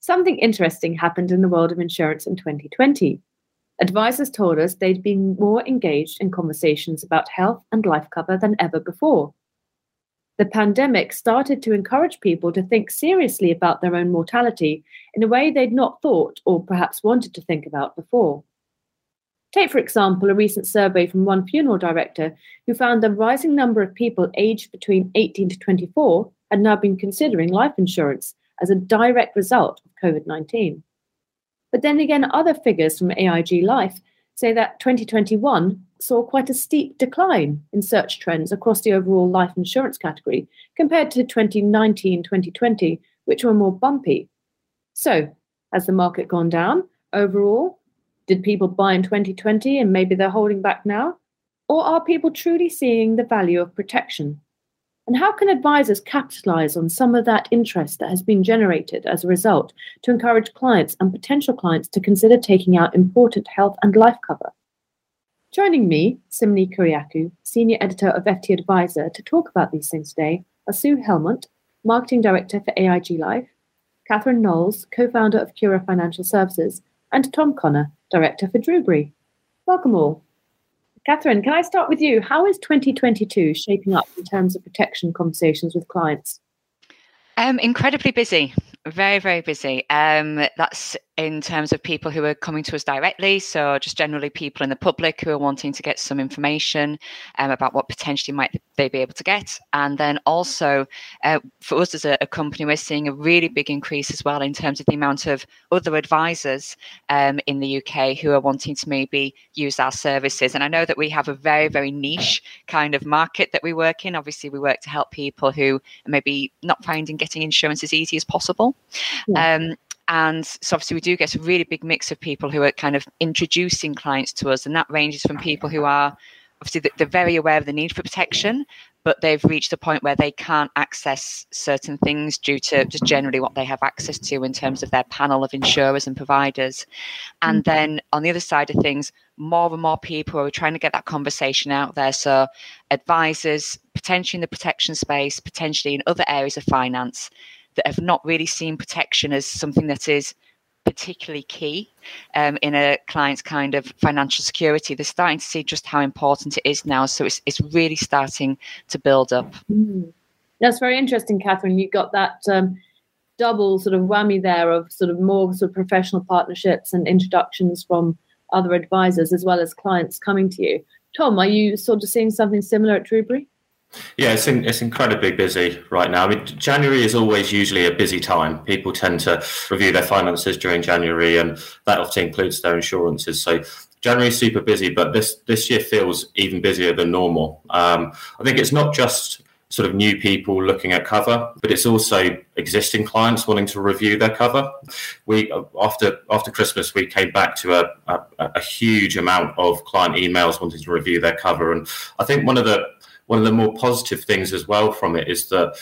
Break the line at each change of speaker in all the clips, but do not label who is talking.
Something interesting happened in the world of insurance in 2020. Advisors told us they'd been more engaged in conversations about health and life cover than ever before. The pandemic started to encourage people to think seriously about their own mortality in a way they'd not thought or perhaps wanted to think about before. Take, for example, a recent survey from one funeral director who found a rising number of people aged between 18 to 24 had now been considering life insurance as a direct result of COVID 19. But then again, other figures from AIG Life say that 2021 saw quite a steep decline in search trends across the overall life insurance category compared to 2019 2020, which were more bumpy. So, has the market gone down overall? Did people buy in 2020 and maybe they're holding back now? Or are people truly seeing the value of protection and how can advisors capitalize on some of that interest that has been generated as a result to encourage clients and potential clients to consider taking out important health and life cover? Joining me, Simoney Kyriakou, Senior Editor of FT Adviser, to talk about these things today are Sue Helmont, Marketing Director for AIG Life, Catherine Knowles, co-founder of Cura Financial Services, and Tom Connor, Director for Drewberry. Welcome all. Catherine, can I start with you? How is 2022 shaping up in terms of protection conversations with clients?
Um, incredibly busy, very, very busy. Um, that's in terms of people who are coming to us directly. So, just generally people in the public who are wanting to get some information um, about what potentially might they be able to get. And then also uh, for us as a, a, company, we're seeing a really big increase as well in terms of the amount of other advisors um, in the UK who are wanting to maybe use our services. And I know that we have a very, very niche kind of market that we work in. Obviously, we work to help people who maybe not finding getting insurance as easy as possible. Yeah. Um, and so obviously we do get a really big mix of people who are kind of introducing clients to us, and that ranges from people who are obviously they're very aware of the need for protection, but they've reached a point where they can't access certain things due to just generally what they have access to in terms of their panel of insurers and providers. And mm-hmm. then on the other side of things, more and more people are trying to get that conversation out there. So advisors, potentially in the protection space, potentially in other areas of finance, that have not really seen protection as something that is particularly key um, in a client's kind of financial security. They're starting to see just how important it is now. So it's, it's really starting to build up. Mm.
That's very interesting, Catherine. You've got that um, double sort of whammy there of sort of more sort of professional partnerships and introductions from other advisors as well as clients coming to you. Tom, are you sort of seeing something similar at Drewberry?
Yeah, it's in, it's incredibly busy right now. I mean, January is always usually a busy time. People tend to review their finances during January, and that often includes their insurances. So January is super busy, but this this year feels even busier than normal. Um, I think it's not just sort of new people looking at cover, but it's also existing clients wanting to review their cover. We after after Christmas we came back to a, a, a huge amount of client emails wanting to review their cover, and I think one of the one of the more positive things as well from it is that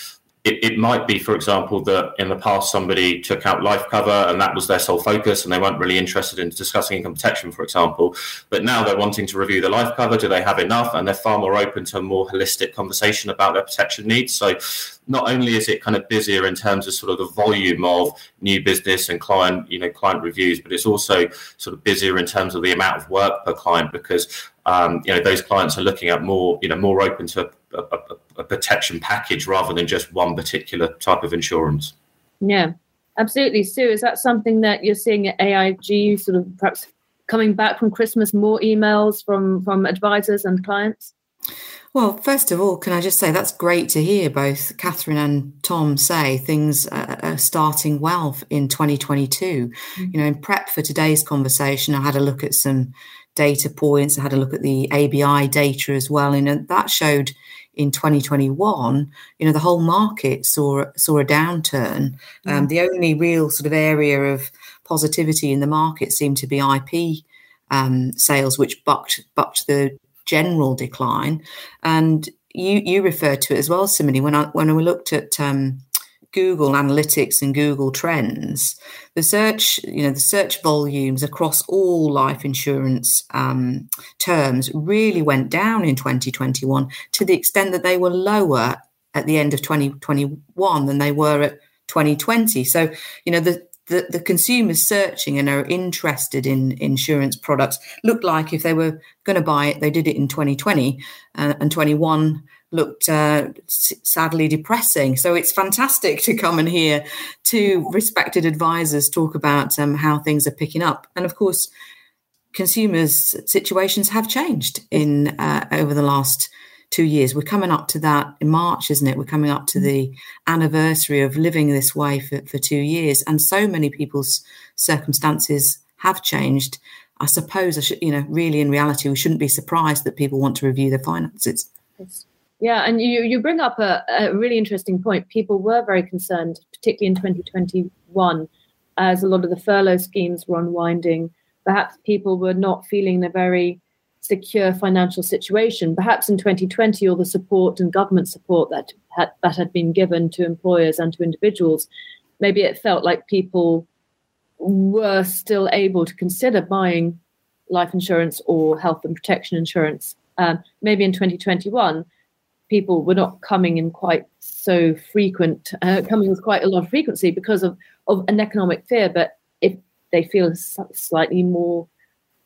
it, it, might be, for example, that in the past somebody took out life cover and that was their sole focus and they weren't really interested in discussing income protection, for example. But now they're wanting to review the life cover. Do they have enough? And they're far more open to a more holistic conversation about their protection needs. So not only is it kind of busier in terms of sort of the volume of new business and client, you know, client reviews, but it's also sort of busier in terms of the amount of work per client because um, you know those clients are looking at more, you know, more open to a, a, a protection package rather than just one particular type of insurance.
Yeah, absolutely. Sue, is that something that you're seeing at AIG, sort of perhaps coming back from Christmas, more emails from from advisors and clients?
Well, first of all, can I just say that's great to hear both Catherine and Tom say things are starting well in 2022. Mm-hmm. You know, in prep for today's conversation, I had a look at some data points. I had a look at the ABI data as well, and that showed in 2021, you know, the whole market saw saw a downturn. Mm. Um, the only real sort of area of positivity in the market seemed to be IP um, sales, which bucked bucked the general decline. And you you referred to it as well, Simone. When I when we looked at um, Google Analytics and Google Trends, the search, you know, the search volumes across all life insurance um, terms really went down in 2021 to the extent that they were lower at the end of 2021 than they were at 2020. So, you know, the the, the consumers searching and are interested in insurance products look like if they were going to buy it, they did it in 2020 uh, and 21 looked uh, sadly depressing. So it's fantastic to come and hear two respected advisors talk about um, how things are picking up. And of course, consumers' situations have changed in uh, over the last two years. We're coming up to that in March, isn't it? We're coming up to the anniversary of living this way for, for two years. And so many people's circumstances have changed. I suppose I should, you know, really in reality, we shouldn't be surprised that people want to review their finances.
Yeah, and you, you bring up a, a really interesting point. People were very concerned, particularly in 2021, as a lot of the furlough schemes were unwinding. Perhaps people were not feeling a very secure financial situation. Perhaps in 2020, all the support and government support that had, that had been given to employers and to individuals, maybe it felt like people were still able to consider buying life insurance or health and protection insurance. Um, maybe in 2021, people were not coming in quite so frequent, uh, coming with quite a lot of frequency because of, of an economic fear. But if they feel slightly more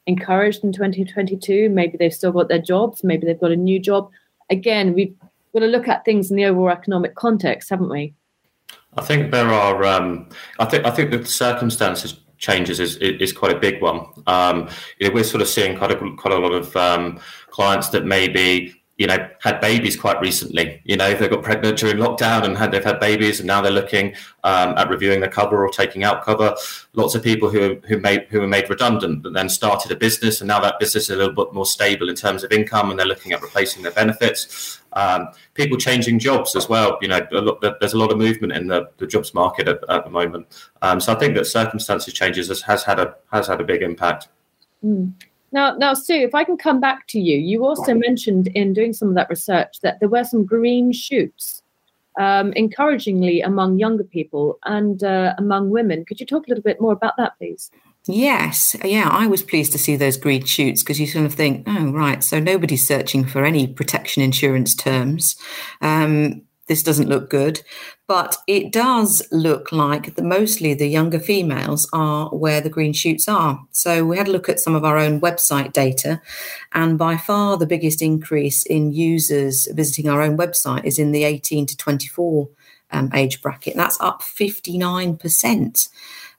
encouraged in 2022. Maybe they've still got their jobs. Maybe they've got a new job. Again, we've got to look at things in the overall economic context, haven't we?
I think there are. Um, I think I think the circumstances changes is is quite a big one. Um, you know, we're sort of seeing quite a quite a lot of um, clients that maybe you know had babies quite recently. You know they got pregnant during lockdown and had they've had babies and now they're looking um, at reviewing the cover or taking out cover. Lots of people who who made who were made redundant but then started a business and now that business is a little bit more stable in terms of income and they're looking at replacing their benefits. Um, people changing jobs as well you know a lot, there's a lot of movement in the, the jobs market at, at the moment. Um, so i think that circumstances changes has, has had a has had a big impact.
Mm. Now, now, Sue, if I can come back to you, you also mentioned in doing some of that research that there were some green shoots, um, encouragingly among younger people and uh, among women. Could you talk a little bit more about that, please?
Yes, yeah, I was pleased to see those green shoots because you sort of think, oh, right, so nobody's searching for any protection insurance terms. Um, this doesn't look good. But it does look like the, mostly the younger females are where the green shoots are. So we had a look at some of our own website data, and by far the biggest increase in users visiting our own website is in the 18 to 24 um, age bracket. That's up 59%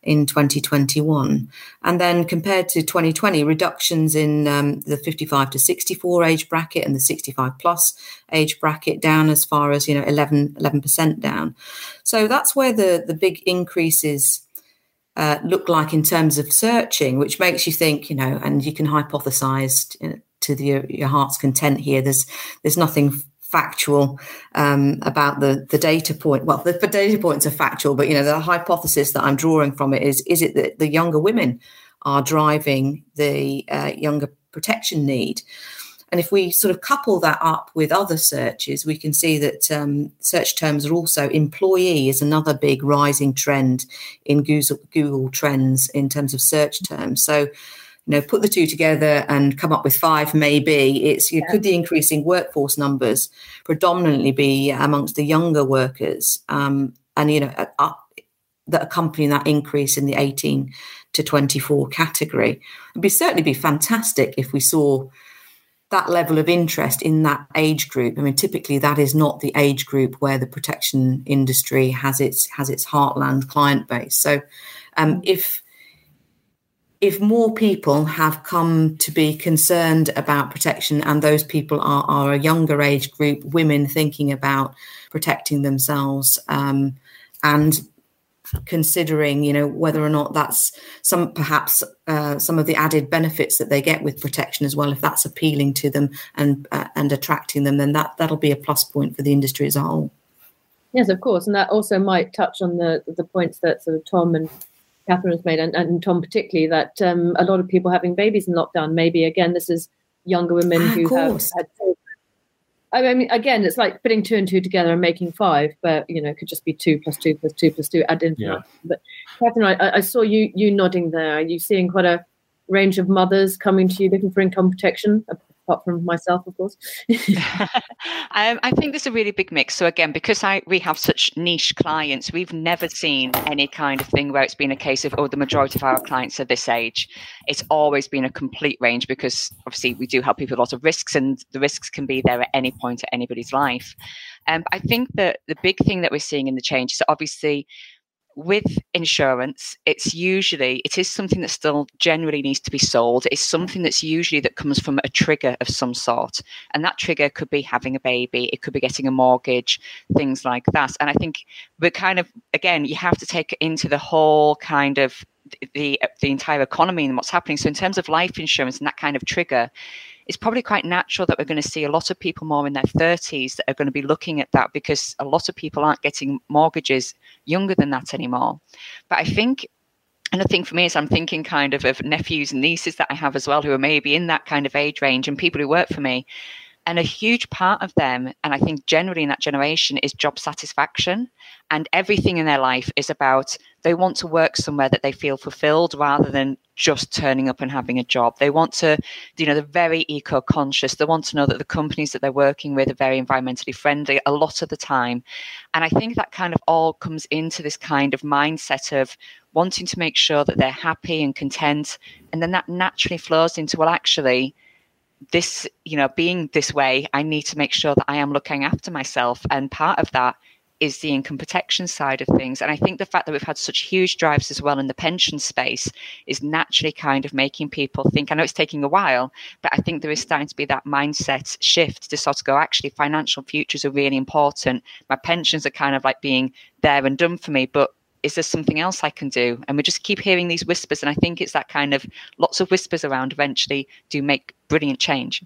in 2021. And then compared to 2020, reductions in um, the 55 to 64 age bracket and the 65 plus age bracket down as far as, you know, 11, 11% down. So that's where the, the big increases uh, look like in terms of searching, which makes you think, you know, and you can hypothesize to the, your heart's content here. There's, there's nothing factual um, about the the data point. Well, the, the, data points are factual, but you know the hypothesis that I'm drawing from it is: is it that the younger women are driving the uh, younger protection need? And if we sort of couple that up with other searches, we can see that um, search terms are also employee is another big rising trend in Google, Google Trends in terms of search terms. So you know, put the two together and come up with five, maybe. It's you know, could the increasing workforce numbers predominantly be amongst the younger workers, um, and you know, uh, that accompany that increase in the 18 to 24 category. It'd be certainly be fantastic if we saw that level of interest in that age group. I mean, typically that is not the age group where the protection industry has its has its heartland client base. So, um, if if more people have come to be concerned about protection and those people are, are a younger age group, women thinking about protecting themselves um, and considering, you know, whether or not that's some perhaps uh, some of the added benefits that they get with protection as well, if that's appealing to them and uh, and attracting them, then that that'll be a plus point for the industry as a whole.
Yes, of course, and that also might touch on the the points that sort of Tom and Catherine has made, and, and Tom particularly, that um, a lot of people having babies in lockdown. Maybe again, this is younger women ah, who have had. I mean, again, it's like putting two and two together and making five, but you know, it could just be two plus two plus two plus two add in. Yeah. But Catherine, I, I saw you you nodding there. Are you seeing quite a range of mothers coming to you looking for income protection? Apart from myself, of course?
um, I think there's a really big mix. So again, because I we have such niche clients, we've never seen any kind of thing where it's been a case of oh, the majority of our clients are this age. It's always been a complete range because obviously we do help people with a lot of risks, and the risks can be there at any point at anybody's life. Um, I think that the big thing that we're seeing in the change is obviously with insurance it's usually it is something that still generally needs to be sold. It's something that's usually that comes from a trigger of some sort and that trigger could be having a baby it could be getting a mortgage things like that. And i think we're kind of again you have to take into the whole kind of the the entire economy and what's happening. So in terms of life insurance and that kind of trigger it's probably quite natural that we're going to see a lot of people more in their 30s that are going to be looking at that because a lot of people aren't getting mortgages younger than that anymore. But I think and the thing for me is I'm thinking kind of of nephews and nieces that I have as well who are maybe in that kind of age range and people who work for me. And a huge part of them, and I think generally in that generation, is job satisfaction. And everything in their life is about they want to work somewhere that they feel fulfilled rather than just turning up and having a job. They want to, you know, they're very eco conscious. They want to know that the companies that they're working with are very environmentally friendly a lot of the time. And I think that kind of all comes into this kind of mindset of wanting to make sure that they're happy and content. And then that naturally flows into, well, actually, this, you know, being this way, I need to make sure that I am looking after myself. And part of that is the income protection side of things. And I think the fact that we've had such huge drives as well in the pension space is naturally kind of making people think. I know it's taking a while, but I think there is starting to be that mindset shift to sort of go, actually, financial futures are really important. My pensions are kind of like being there and done for me, but is there something else I can do? And we just keep hearing these whispers. And I think it's that kind of lots of whispers around eventually do make brilliant change.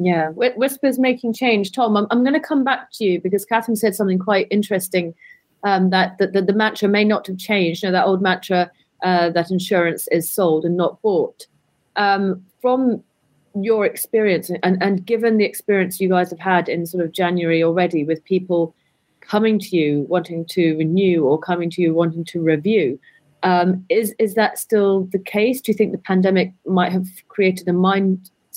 Yeah, whispers making change. Tom, I'm, I'm going to come back to you because Catherine said something quite interesting um, that, that, that the mantra may not have changed. You know, that old mantra uh, that insurance is sold and not bought. Um, from your experience and, and given the experience you guys have had in sort of January already with people coming to you wanting to renew or coming to you wanting to review. Um, is is that still the case? Do you think the pandemic might have created a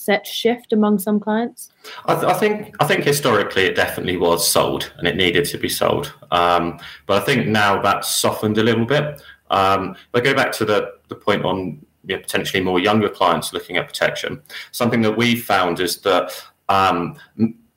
mindset shift among some clients?
I, th- I think I think historically it definitely was sold and it needed to be sold, um, but I think now that's softened a little bit. Um, but go back to the the point on you know, potentially more younger clients looking at protection. Something that we've found is that um,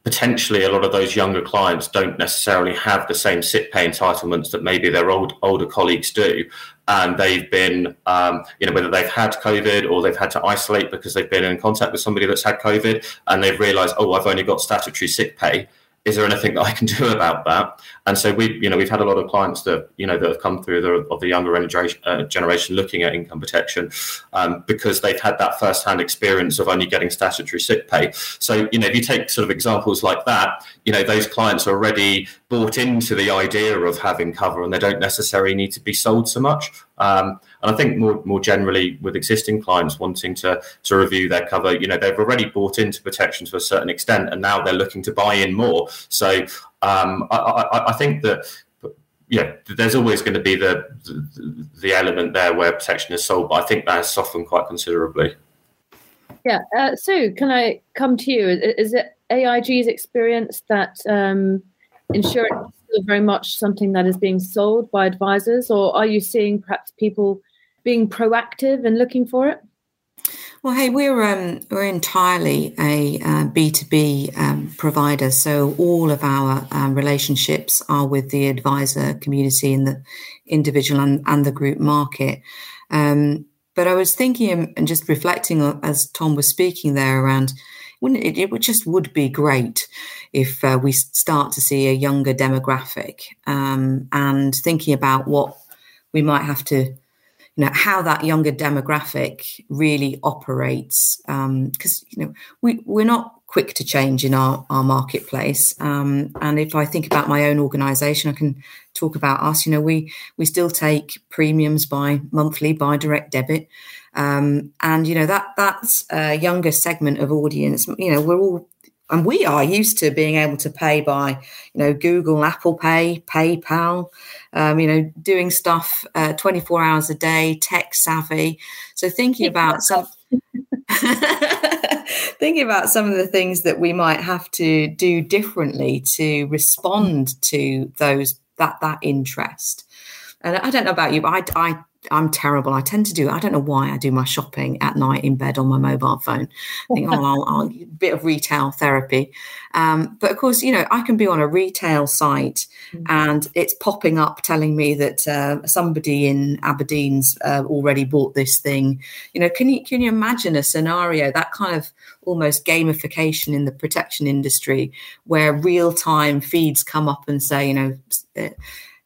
potentially a lot of those younger clients don't necessarily have the same sick pay entitlements that maybe their old older colleagues do and they've been um, you know whether they've had covid or they've had to isolate because they've been in contact with somebody that's had covid and they've realized oh i've only got statutory sick pay is there anything that I can do about that? And so we, you know, we've had a lot of clients that, you know, that have come through the, of the younger generation, uh, generation looking at income protection um, because they've had that first-hand experience of only getting statutory sick pay. So, you know, if you take sort of examples like that, you know, those clients are already bought into the idea of having cover and they don't necessarily need to be sold so much. Um, and I think more more generally with existing clients wanting to to review their cover, you know, they've already bought into protection to a certain extent, and now they're looking to buy in more. So um, I, I, I, think that. Yeah, there's always going to be the, the, the element there where protection is sold, but I think that has softened quite considerably.
Yeah, uh, Sue, can I come to you? Is it AIG's experience that um, insurance is very much something that is being sold by advisors, or are you seeing perhaps people being proactive and looking for it?
Well, hey, we're um, we're entirely a uh, B two B um, provider, so all of our um, relationships are with the advisor community in the individual and, and the group market. Um, but I was thinking and just reflecting as Tom was speaking there around wouldn't it, it just would be great if uh, we start to see a younger demographic um, and thinking about what we might have to you know how that younger demographic really operates because um, you know we we're not quick to change in our our marketplace. Um, and if i think about my own organization i can talk about us. You know we we still take premiums by monthly by direct debit. Um, and you know that that's a younger segment of audience. You know, we're all and we are used to being able to pay by you know Google, Apple Pay, PayPal. Um, you know, doing stuff uh, 24 hours a day, tech savvy. So thinking about some. thinking about some of the things that we might have to do differently to respond to those that that interest. And I don't know about you, but I, I I'm terrible. I tend to do. I don't know why I do my shopping at night in bed on my mobile phone. I think, oh, I'll, I'll a bit of retail therapy. Um, but of course, you know, I can be on a retail site mm-hmm. and it's popping up telling me that uh, somebody in Aberdeen's uh, already bought this thing. You know, can you can you imagine a scenario that kind of almost gamification in the protection industry where real time feeds come up and say, you know. Uh,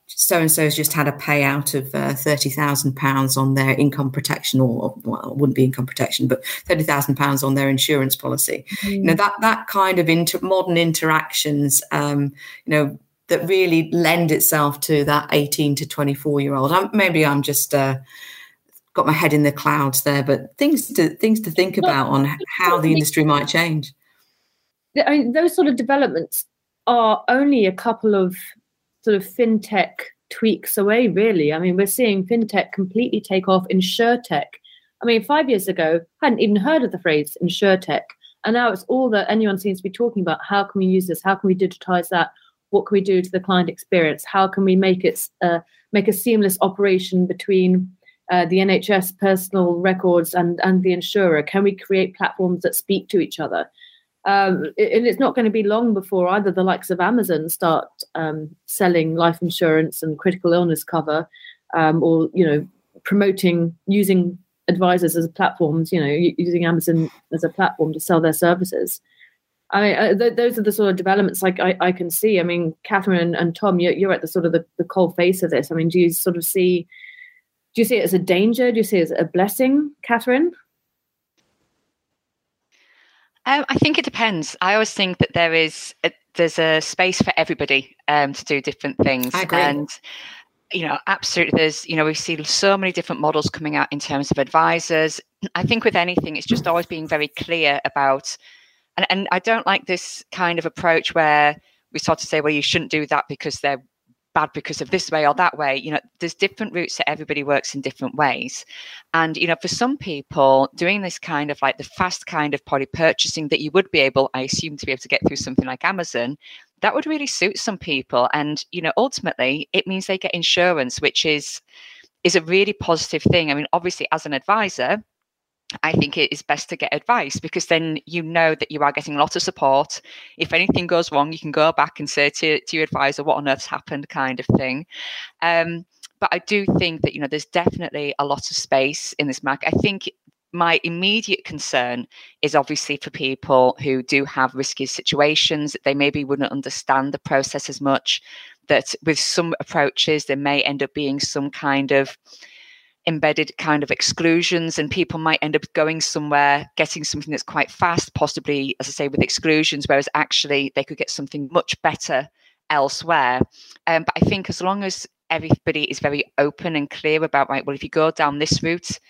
so and so's just had a payout of uh, thirty thousand pounds on their income protection, or well, it wouldn't be income protection, but thirty thousand pounds on their insurance policy. Mm. You know that that kind of inter- modern interactions, um, you know, that really lend itself to that eighteen to twenty four year old. I'm, maybe I'm just. Uh, got my head in the clouds there, but things to things to think about on how the industry might change.
I mean, those sort of developments are only a couple of sort of fintech tweaks away, really. I mean, we're seeing fintech completely take off, insurtech. I mean, five years ago, I hadn't even heard of the phrase insurtech. And now it's all that anyone seems to be talking about. How can we use this? How can we digitize that? What can we do to the client experience? How can we make it uh, make a seamless operation between uh, the NHS personal records and and the insurer? Can we create platforms that speak to each other? Um, and it's not going to be long before either the likes of Amazon start um, selling life insurance and critical illness cover, um, or you know, promoting using advisors as platforms. You know, using Amazon as a platform to sell their services. I mean, uh, th- those are the sort of developments like I, I can see. I mean, Catherine and, and Tom, you're, you're, at the sort of the, the cold face of this. I mean, do you sort of see? Do you see it as a danger? Do you see it as a blessing, Catherine?
Um, I think it depends. I always think that there is a, there's a space for everybody um, to do different things,
and
you know, absolutely. There's you know we see so many different models coming out in terms of advisors. I think with anything, it's just always being very clear about, and and I don't like this kind of approach where we sort of say, well, you shouldn't do that because they're bad because of this way or that way you know there's different routes that everybody works in different ways. And you know for some people doing this kind of like the fast kind of body purchasing that you would be able i assume to be able to get through something like amazon that would really suit some people. And you know ultimately it means they get insurance which is is a really positive thing. I mean obviously as an advisor I think it is best to get advice because then you know that you are getting a lot of support. If anything goes wrong, you can go back and say to, to your advisor, what on earth's happened, kind of thing. Um, but I do think that, you know, there's definitely a lot of space in this market. I think my immediate concern is obviously for people who do have risky situations, that they maybe wouldn't understand the process as much, that with some approaches, there may end up being some kind of embedded kind of exclusions and people might end up going somewhere getting something that's quite fast possibly as i say with exclusions whereas actually they could get something much better elsewhere. Um, but i think as long as everybody is very open and clear about right well if you go down this route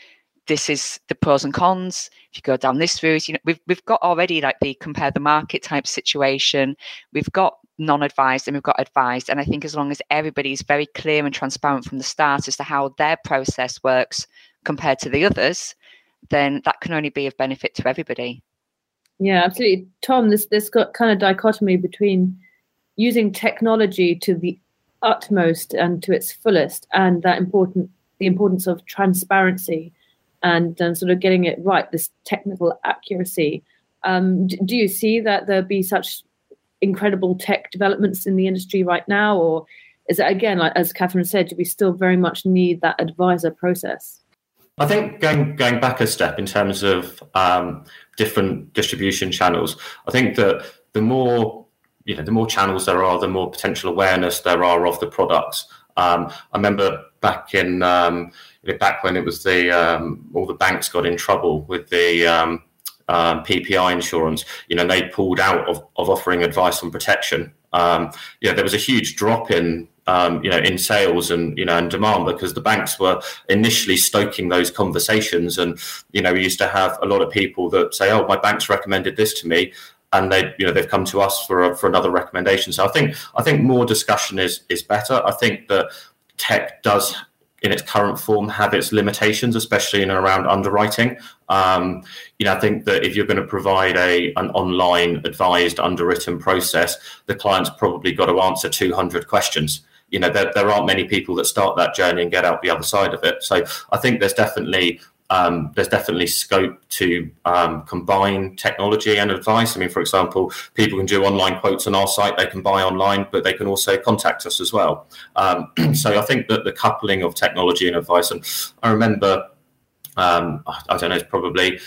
this is the pros and cons. If you go down this route, you know, we've we've got already like the compare the market type situation. We've got non-advised and we've got advised. And I think as long as everybody is very clear and transparent from the start as to how their process works compared to the others, then that can only be of benefit to everybody.
Yeah, absolutely. Tom, this this got kind of dichotomy between using technology to the utmost and to its fullest and that important the importance of transparency and, and sort of getting it right, this technical accuracy. Um, do you see that there be such incredible tech developments in the industry right now, or is it again, like as Catherine said, do we still very much need that advisor process?
I think going going back a step in terms of um, different distribution channels, I think that the more you know, the more channels there are, the more potential awareness there are of the products. Um, I remember back in um, back when it was the um, all the banks got in trouble with the um, um, PPI insurance. You know, they pulled out of, of offering advice on protection. Um, yeah, there was a huge drop in um, you know in sales and you know and demand because the banks were initially stoking those conversations and you know we used to have a lot of people that say oh my bank's recommended this to me and they you know they've come to us for a, for another recommendation so i think i think more discussion is is better i think that tech does in its current form have its limitations, especially in and around underwriting. Um, you know, I think that if you're going to provide a an online advised underwritten process, the client's probably got to answer 200 questions. You know, there, there aren't many people that start that journey and get out the other side of it. So I think there's definitely um, there's definitely scope to um, combine technology and advice. I mean, for example, people can do online quotes on our site, they can buy online, but they can also contact us as well. Um, so I think that the coupling of technology and advice, and I remember, um, I don't know, it's probably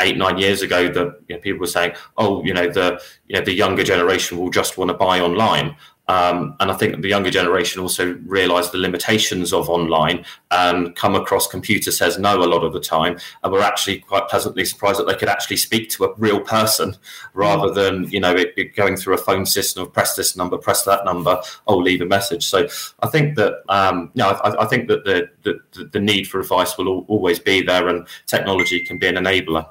eight nine years ago that you know, people were saying, "Oh, you know, the you know the younger generation will just want to buy online." Um, and I think the younger generation also realise the limitations of online and come across computer says no a lot of the time. And we're actually quite pleasantly surprised that they could actually speak to a real person rather mm. than, you know, it, it going through a phone system of press this number, press that number, oh, leave a message. So I think that, um, you know, I, I think that the, the, the need for advice will always be there and technology can be an enabler.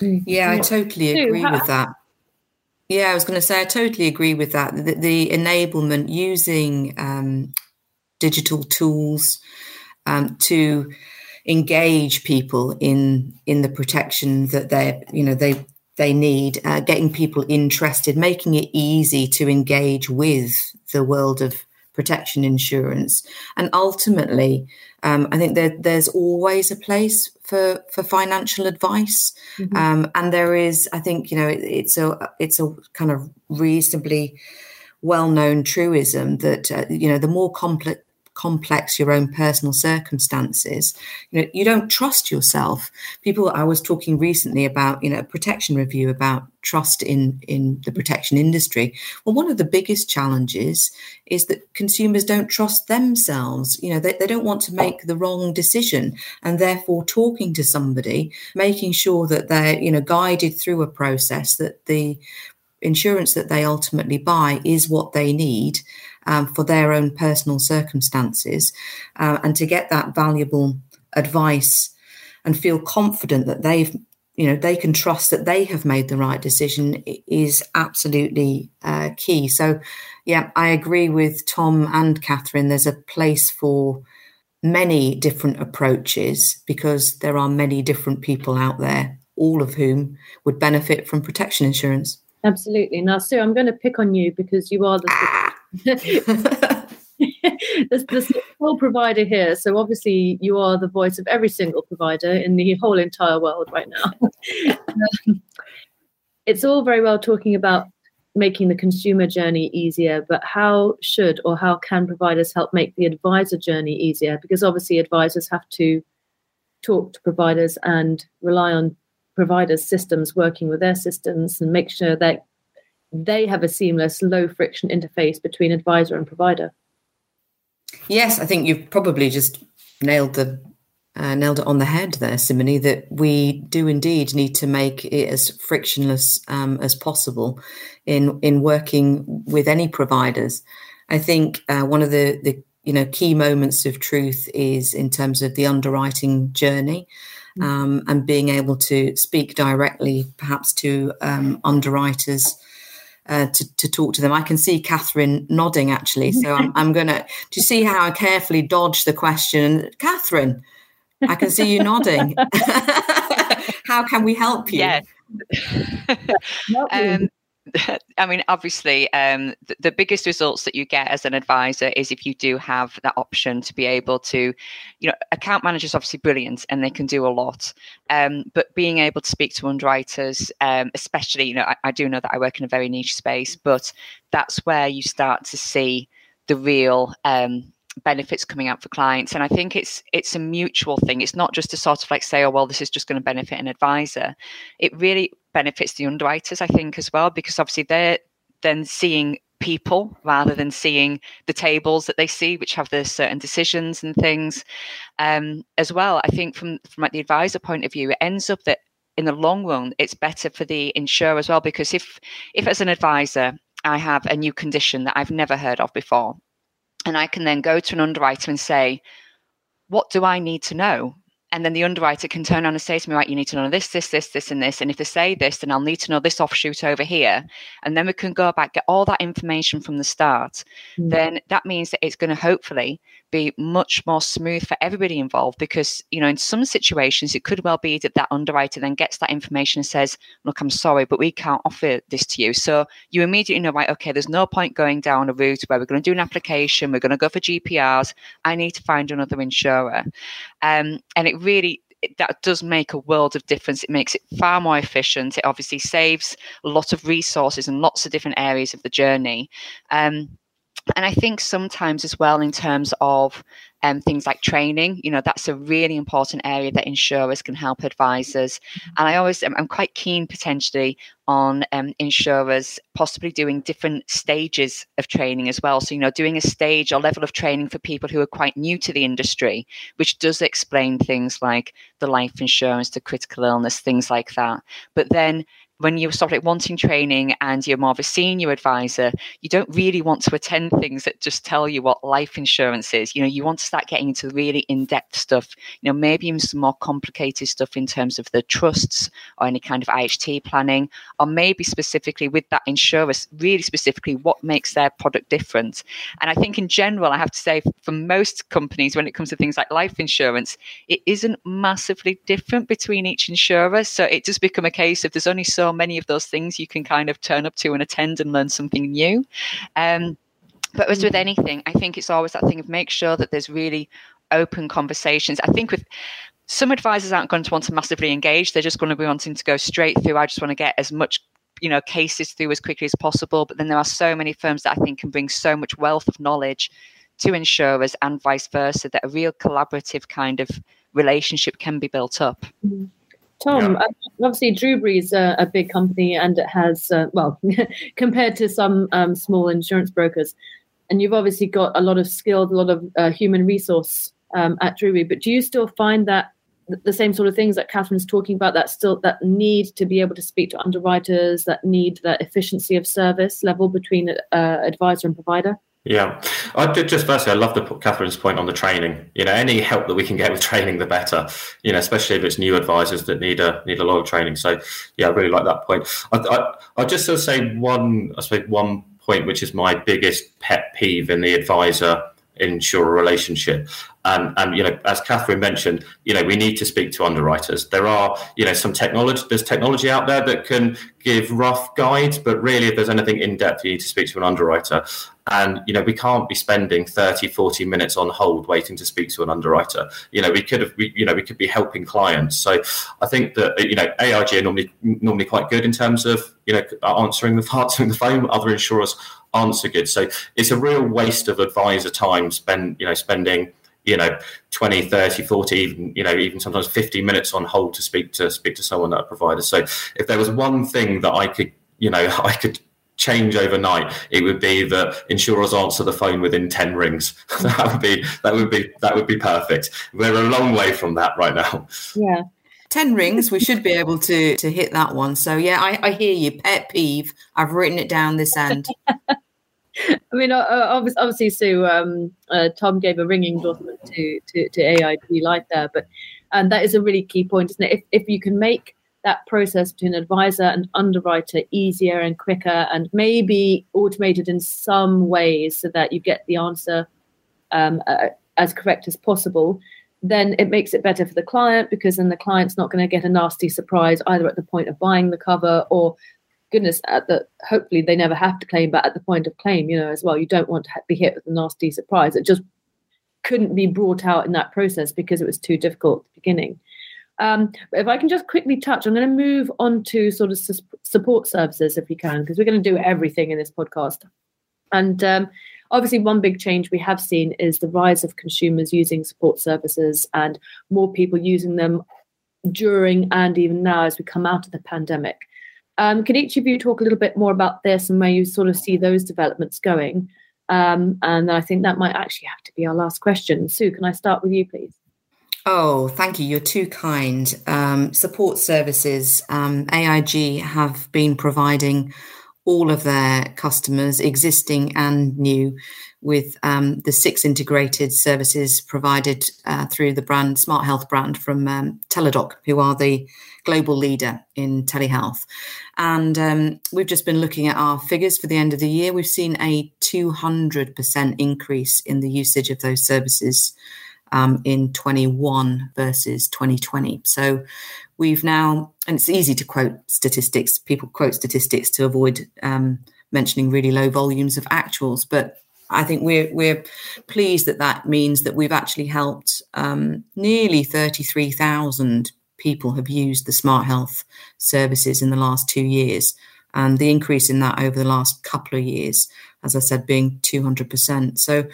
Yeah, I totally agree with that. Yeah, I was going to say I totally agree with that. The, the enablement using um, digital tools um, to engage people in in the protection that they you know they they need, uh, getting people interested, making it easy to engage with the world of protection insurance, and ultimately um, I think there, there's always a place for for financial advice, mm-hmm. um, and there is. I think you know it, it's a it's a kind of reasonably well known truism that uh, you know the more complex complex your own personal circumstances you know you don't trust yourself people i was talking recently about you know protection review about trust in in the protection industry. Well one of the biggest challenges is that consumers don't trust themselves. You know they, they don't want to make the wrong decision and therefore talking to somebody making sure that they're you know guided through a process that the insurance that they ultimately buy is what they need um, for their own personal circumstances uh, and to get that valuable advice and feel confident that they've you know they can trust that they have made the right decision is absolutely uh, key. So yeah i agree with tom and catherine. There's a place for many different approaches because there are many different people out there all of whom would benefit from protection insurance.
Absolutely. Now sue i'm going to pick on you because you are the ah there's, there's whole provider here. So obviously you are the voice of every single provider in the whole entire world right now. um, it's all very well talking about making the consumer journey easier, but how should or how can providers help make the advisor journey easier? Because obviously advisors have to talk to providers and rely on providers' systems working with their systems and make sure that they have a seamless, low friction interface between advisor and provider.
Yes, I think you've probably just nailed the uh, nailed it on the head there, Simone. That we do indeed need to make it as frictionless um, as possible in in working with any providers. I think uh, one of the the you know key moments of truth is in terms of the underwriting journey. Mm. Um, and being able to speak directly, perhaps to um, underwriters uh, to, to talk to them. I can see Catherine nodding actually. So I'm, I'm going to, do you see how I carefully dodge the question? Catherine, I can see you nodding. how can we help you?
Yeah. um, I mean, obviously, um, the, the, biggest results that you get as an advisor is if you do have that option to be able to, you know, account managers obviously brilliant and they can do a lot, um, but being able to speak to underwriters, um, especially, you know, I, I do know that I work in a very niche space, but that's where you start to see the real um, benefits coming out for clients. And i think it's it's a mutual thing. It's not just to sort of like say oh well this is just going to benefit an advisor. It really benefits the underwriters i think as well because obviously they're then seeing people rather than seeing the tables that they see which have the certain decisions and things um, as well i think from from like the advisor point of view it ends up that in the long run it's better for the insurer as well because if if as an advisor i have a new condition that i've never heard of before and I can then go to an underwriter and say, what do I need to know? And then the underwriter can turn around and say to me, right, you need to know this, this, this, this, and this. And if they say this, then I'll need to know this offshoot over here. And then we can go back, get all that information from the start. Mm. Then that means that it's going to hopefully be much more smooth for everybody involved because, you know, in some situations, it could well be that that underwriter then gets that information and says, look, I'm sorry, but we can't offer this to you. So you immediately know, right, okay, there's no point going down a route where we're going to do an application, we're going to go for GPRs. I need to find another insurer. Um, and it really that does make a world of difference. It makes it far more efficient. It obviously saves a lot of resources in lots of different areas of the journey. Um, and I think sometimes as well, in terms of um, things like training, you know, that's a really important area that insurers can help advisors. And I always, I'm quite keen potentially on um, insurers possibly doing different stages of training as well. So, you know, doing a stage or level of training for people who are quite new to the industry, which does explain things like the life insurance, the critical illness, things like that. But then when sort of like wanting training and you're more of a senior advisor, you don't really want to attend things that just tell you what life insurance is. You know, you want to start getting into really in-depth stuff, you know, maybe even some more complicated stuff in terms of the trusts or any kind of IHT planning, or maybe specifically with that insurer, really specifically what makes their product different. And I think in general, I have to say for most companies, when it comes to things like life insurance, it isn't massively different between each insurer. So it does become a case of there's only so many of those things you can kind of turn up to and attend and learn something new. Um, but as with mm. anything, I think it's always that thing of make sure that there's really open conversations. I think with some advisors aren't going to want to massively engage. They're just going to be wanting to go straight through. I just want to get as much you know cases through as quickly as possible but then there are so many firms that i think can bring so much wealth of knowledge to insurers and vice versa that a real collaborative kind of relationship can be built up mm-hmm.
Tom, yeah. uh, obviously Drewberry is a, a, big company and it has, uh, well, compared to some um, small insurance brokers, and you've obviously got a lot of skilled, a lot of uh, human resource um, at Drewberry. But do you still find that the same sort of things that Catherine's talking about, that still that need to be able to speak to underwriters, that need that efficiency of service level between uh, advisor and provider?
Yeah, I did just firstly, I love the Catherine's point on the training. You know, any help that we can get with training, the better. You know, especially if it's new advisors that need a need a lot of training. So, yeah, I really like that point. I, I, I'll just sort of say one, I suppose one point, which is my biggest pet peeve in the advisor insurer relationship. And, and you know, as Catherine mentioned, you know, we need to speak to underwriters. There are, you know, some technology. There's technology out there that can give rough guides, but really, if there's anything in depth, you need to speak to an underwriter. And you know, we can't be spending 30, 40 minutes on hold waiting to speak to an underwriter. You know, we could have, we, you know, we could be helping clients. So I think that you know, AIG are normally normally quite good in terms of you know answering the answering the phone. Other insurers so good. So it's a real waste of advisor time spent, you know, spending you know 20 30 40 even you know even sometimes 50 minutes on hold to speak to speak to someone that a provider so if there was one thing that i could you know i could change overnight it would be that insurers answer the phone within 10 rings. That would be that would be that would be perfect. We're a long way from that right now.
Yeah.
10 rings we should be able to to hit that one. So yeah i, I hear you. Pet peeve. I've written it down this end
I mean, obviously, obviously, Sue. Um, uh, Tom gave a ringing endorsement to, to to AIG Life there, but and that is a really key point, isn't it? If if you can make that process between advisor and underwriter easier and quicker, and maybe automated in some ways, so that you get the answer um, uh, as correct as possible, then it makes it better for the client because then the client's not going to get a nasty surprise either at the point of buying the cover or goodness at the hopefully they never have to claim but at the point of claim you know as well you don't want to be hit with a nasty surprise. It just couldn't be brought out in that process because it was too difficult at the beginning. Um, if i can just quickly touch i'm going to move on to sort of su- support services if we can because we're going to do everything in this podcast. And um, obviously one big change we have seen is the rise of consumers using support services and more people using them during and even now as we come out of the pandemic um, could each of you talk a little bit more about this and where you sort of see those developments going? Um, and I think that might actually have to be our last question. Sue, can I start with you, please?
Oh, thank you. You're too kind. Um, support services, um, AIG have been providing all of their customers, existing and new, with um, the six integrated services provided uh, through the brand Smart Health brand from um, Teladoc, who are the global leader in telehealth. And um, we've just been looking at our figures for the end of the year. We've seen a 200% increase in the usage of those services um, in 21 versus 2020. So we've now, and it's easy to quote statistics, people quote statistics to avoid um, mentioning really low volumes of actuals, but I think we're we're pleased that that means that we've actually helped um, nearly thirty three thousand people have used the smart health services in the last two years, and the increase in that over the last couple of years, as I said, being two hundred percent. So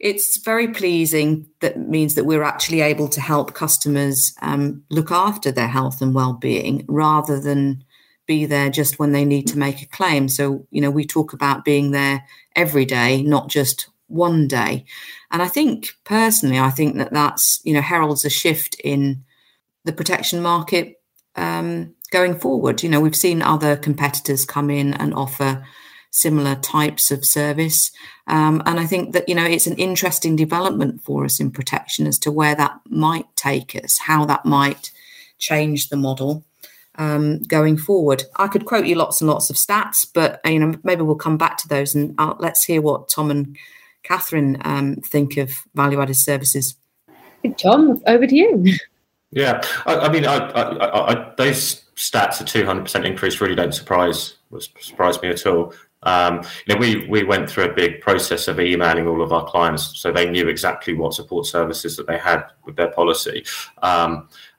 it's very pleasing that means that we're actually able to help customers um, look after their health and well-being rather than be there just when they need to make a claim so you know we talk about being there every day not just one day and i think personally i think that that's you know heralds a shift in the protection market um, going forward you know we've seen other competitors come in and offer similar types of service. Um, and I think that, you know, it's an interesting development for us in protection as to where that might take us, how that might change the model. Um, going forward, I could quote you lots and lots of stats, but you know maybe we'll come back to those and I'll, let's hear what Tom and Catherine um, think of value-added services.
Tom, over to you.
Yeah, I, I mean, I, I, those stats, a two hundred percent increase, really don't surprise surprise me at all. Um, you know, we we went through a big process of emailing all of our clients, so they knew exactly what support services that they had with their policy.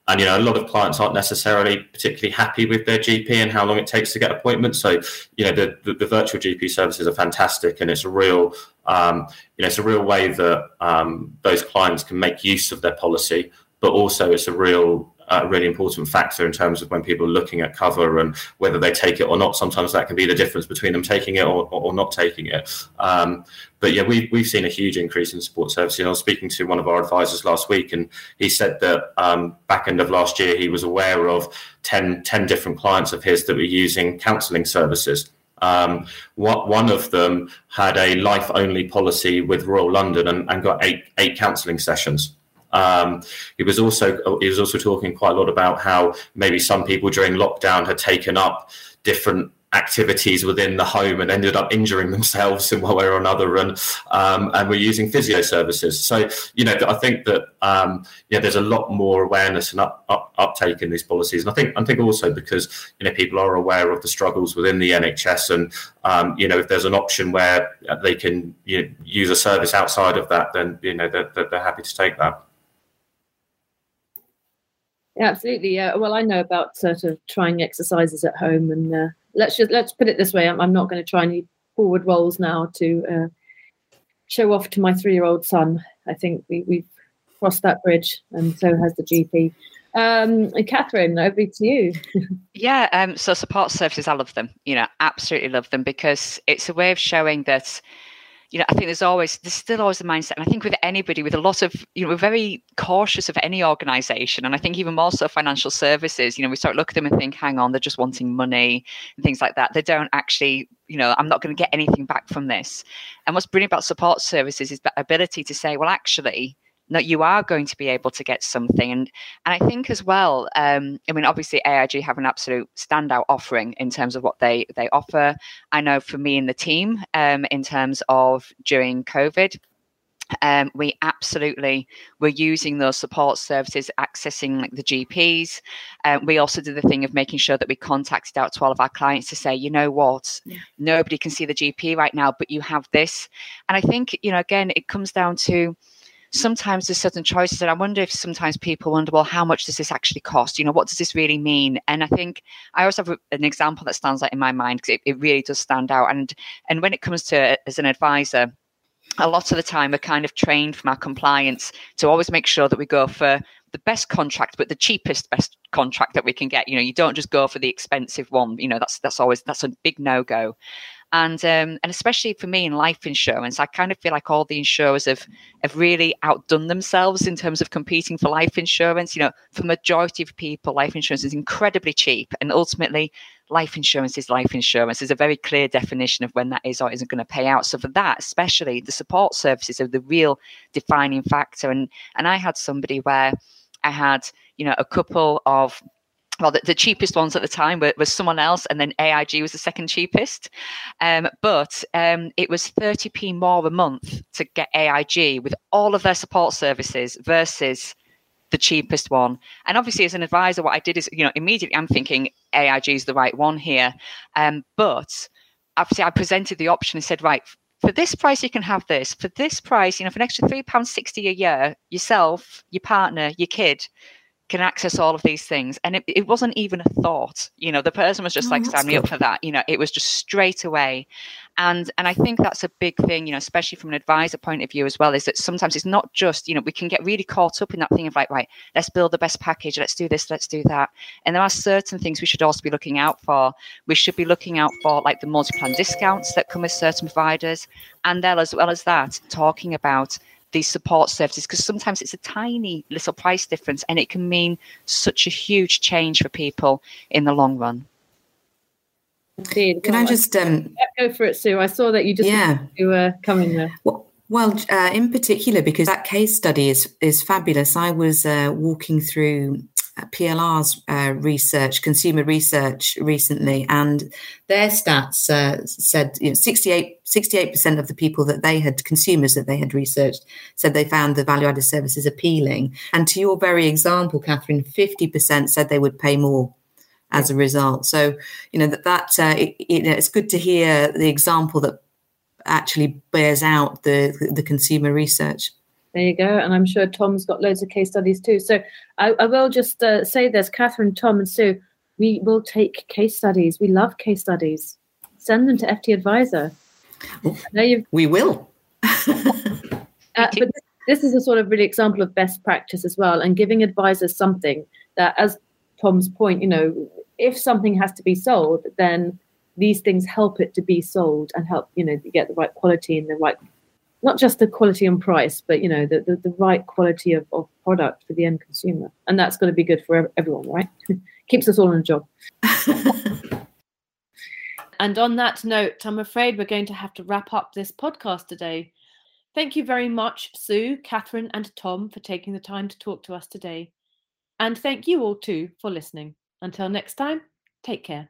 And you know, a lot of clients aren't necessarily particularly happy with their GP and how long it takes to get appointments. So, you know, the, the, the virtual GP services are fantastic, and it's a real, um, you know, it's a real way that um, those clients can make use of their policy. But also, it's a real a really important factor in terms of when people are looking at cover and whether they take it or not. Sometimes that can be the difference between them taking it or, or not taking it. Um, but yeah, we've, we've seen a huge increase in support services. I was speaking to one of our advisors last week, and he said that um, back end of last year, he was aware of 10, 10 different clients of his that were using counselling services. Um, what, one of them had a life only policy with Royal London and, and got eight, eight counselling sessions. Um, he was also he was also talking quite a lot about how maybe some people during lockdown had taken up different activities within the home and ended up injuring themselves in one way or another and um, and we're using physio services. So you know I think that um, yeah there's a lot more awareness and up, up, uptake in these policies. And I think I think also because you know people are aware of the struggles within the NHS and um, you know if there's an option where they can you know, use a service outside of that then you know they're, they're happy to take that
yeah, absolutely. Yeah. Well, I know about sort of trying exercises at home, and uh, let's just let's put it this way: I'm, I'm not going to try any forward rolls now to uh, show off to my three-year-old son. I think we, we've crossed that bridge, and so has the GP. Um, Catherine, over to you.
yeah. Um, so support services, I love them. You know, absolutely love them because it's a way of showing that you know, I think there's always there's still always the mindset, and I think with anybody, with a lot of you know, we're very cautious of any organisation, and I think even more so financial services. You know, we start look at them and think, hang on, they're just wanting money and things like that. They don't actually, you know, I'm not going to get anything back from this. And what's brilliant about support services is that ability to say, well, actually, that you are going to be able to get something. And and I think as well, um, I mean, obviously AIG have an absolute standout offering in terms of what they they offer. I know for me and the team, um, in terms of during COVID. Um, we absolutely were using those support services, accessing like the GPs. Um, we also did the thing of making sure that we contacted out to all of our clients to say, you know what, yeah. nobody can see the GP right now, but you have this. And I think, you know, again, it comes down to sometimes there's certain choices and i wonder if sometimes people wonder well how much does this actually cost? You know what does this really mean? And i think i always have an example that stands out in my mind because it, it really does stand out. And and when it comes to uh, as an advisor a lot of the time we're kind of trained from our compliance to always make sure that we go for the best contract but the cheapest best contract that we can get. You know you don't just go for the expensive one. You know that's that's always that's a big no go and um, and especially for me in life insurance, I kind of feel like all the insurers have have really outdone themselves in terms of competing for life insurance. You know, for majority of people, life insurance is incredibly cheap, and ultimately, life insurance is life insurance. There's a very clear definition of when that is or isn't going to pay out. So for that, especially the support services are the real defining factor. And and I had somebody where I had, you know, a couple of well, the, the, cheapest ones at the time were, was someone else, and then AIG was the second cheapest. Um, but um, it was 30p more a month to get AIG with all of their support services versus the cheapest one. And obviously, as an advisor, what I did is, you know, immediately I'm thinking AIG is the right one here. Um, but obviously, I presented the option and said, right, for this price, you can have this. For this price, you know, for an extra £3.60 a year, yourself, your partner, your kid, can access all of these things. And it, it wasn't even a thought. You know, the person was just oh, like, sign me up for that. You know, it was just straight away. And and I think that's a big thing, you know, especially from an advisor point of view as well, is that sometimes it's not just, you know, we can get really caught up in that thing of like, right, let's build the best package, let's do this, let's do that. And there are certain things we should also be looking out for. We should be looking out for like the multi-plan discounts that come with certain providers. And then as well as that, talking about these support services because sometimes it's a tiny little price difference and it can mean such a huge change for people in the long run.
Indeed.
Can well, I just um,
go for it, Sue? I saw that you just yeah you were coming there.
Well, well uh, in particular because that case study is is fabulous. I was uh, walking through PLR's uh, research, consumer research recently, and their stats uh, said you know, 68 percent of the people that they had consumers that they had researched said they found the value added services appealing. And to your very example, Catherine, fifty percent said they would pay more as a result. So you know that that uh, it, it, it's good to hear the example that actually bears out the the consumer research.
There you go. And I'm sure Tom's got loads of case studies too. So I, I will just uh, say this Catherine, Tom, and Sue, we will take case studies. We love case studies. Send them to FT Adviser.
we will.
uh, but this is a sort of really example of best practice as well, and giving advisors something that, as Tom's point, you know, if something has to be sold, then these things help it to be sold and help you know get the right quality and the right not just the quality and price, but you know the, the, the right quality of, of product for the end consumer, and that's going to be good for everyone, right? Keeps us all in a job. and on that note, I'm afraid we're going to have to wrap up this podcast today. Thank you very much, Sue, Catherine, and Tom, for taking the time to talk to us today. And thank you all too for listening. Until next time, take care.